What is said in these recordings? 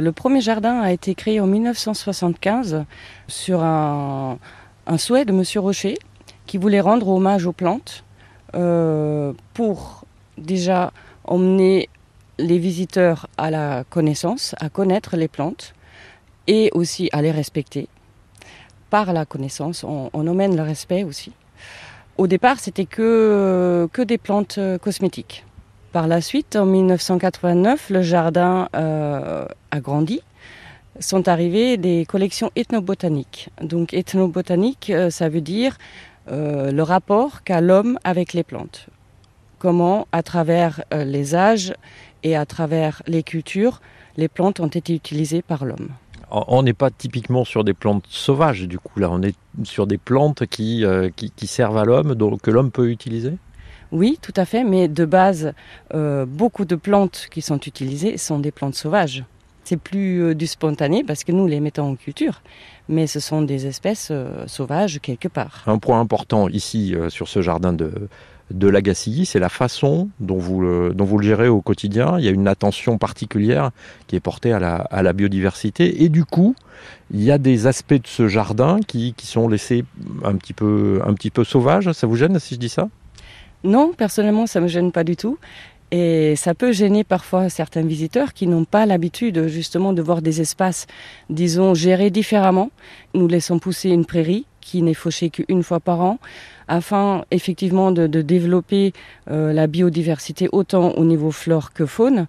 Le premier jardin a été créé en 1975 sur un, souhait de M. Rocher qui voulait rendre hommage aux plantes euh, pour déjà emmener les visiteurs à la connaissance, à connaître les plantes et aussi à les respecter. Par la connaissance, on, on emmène le respect aussi. Au départ, c'était que, que des plantes cosmétiques. Par la suite, en 1989, le jardin euh, a grandi. Sont arrivées des collections ethnobotaniques. Donc ethnobotanique, euh, ça veut dire euh, le rapport qu'a l'homme avec les plantes. Comment, à travers les âges et à travers les cultures, les plantes ont été utilisées par l'homme. On n'est pas typiquement sur des plantes sauvages, du coup, là, on est sur des plantes qui, servent à l'homme, que l'homme peut utiliser? Oui, tout à fait, mais de base, euh, beaucoup de plantes qui sont utilisées sont des plantes sauvages. C'est plus euh, du spontané parce que nous les mettons en culture, mais ce sont des espèces euh, sauvages quelque part. Un point important ici sur ce jardin de, de l'Agacilly, c'est la façon dont vous, le, dont vous le gérez au quotidien. Il y a une attention particulière qui est portée à la, à la biodiversité et du coup, il y a des aspects de ce jardin qui, qui sont laissés un petit, peu, un petit peu sauvages. Ça vous gêne si je dis ça? Non, personnellement, ça ne me gêne pas du tout. Et ça peut gêner parfois certains visiteurs qui n'ont pas l'habitude justement de voir des espaces, disons, gérés différemment. Nous laissons pousser une prairie qui n'est fauchée qu'une fois par an, afin effectivement de, de développer euh, la biodiversité autant au niveau flore que faune.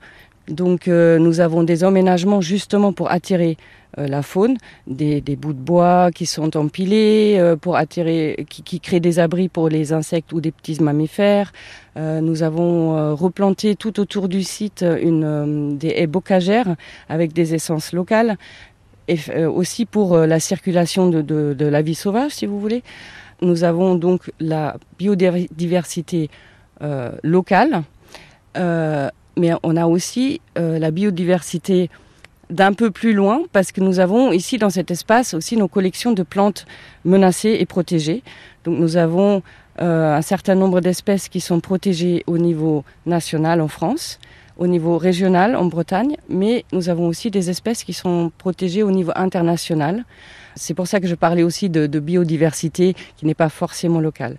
Donc euh, nous avons des emménagements justement pour attirer euh, la faune, des, bouts de bois qui sont empilés euh, pour attirer, qui, créent des abris pour les insectes ou des petits mammifères. Nous avons replanté tout autour du site une, des haies bocagères avec des essences locales et aussi pour la circulation de la vie sauvage, si vous voulez. Nous avons donc la biodiversité locale mais on a aussi euh, la biodiversité d'un peu plus loin parce que nous avons ici dans cet espace aussi nos collections de plantes menacées et protégées. Donc nous avons euh, un certain nombre d'espèces qui sont protégées au niveau national en France, au niveau régional en Bretagne, mais nous avons aussi des espèces qui sont protégées au niveau international. C'est pour ça que je parlais aussi de, de biodiversité qui n'est pas forcément locale.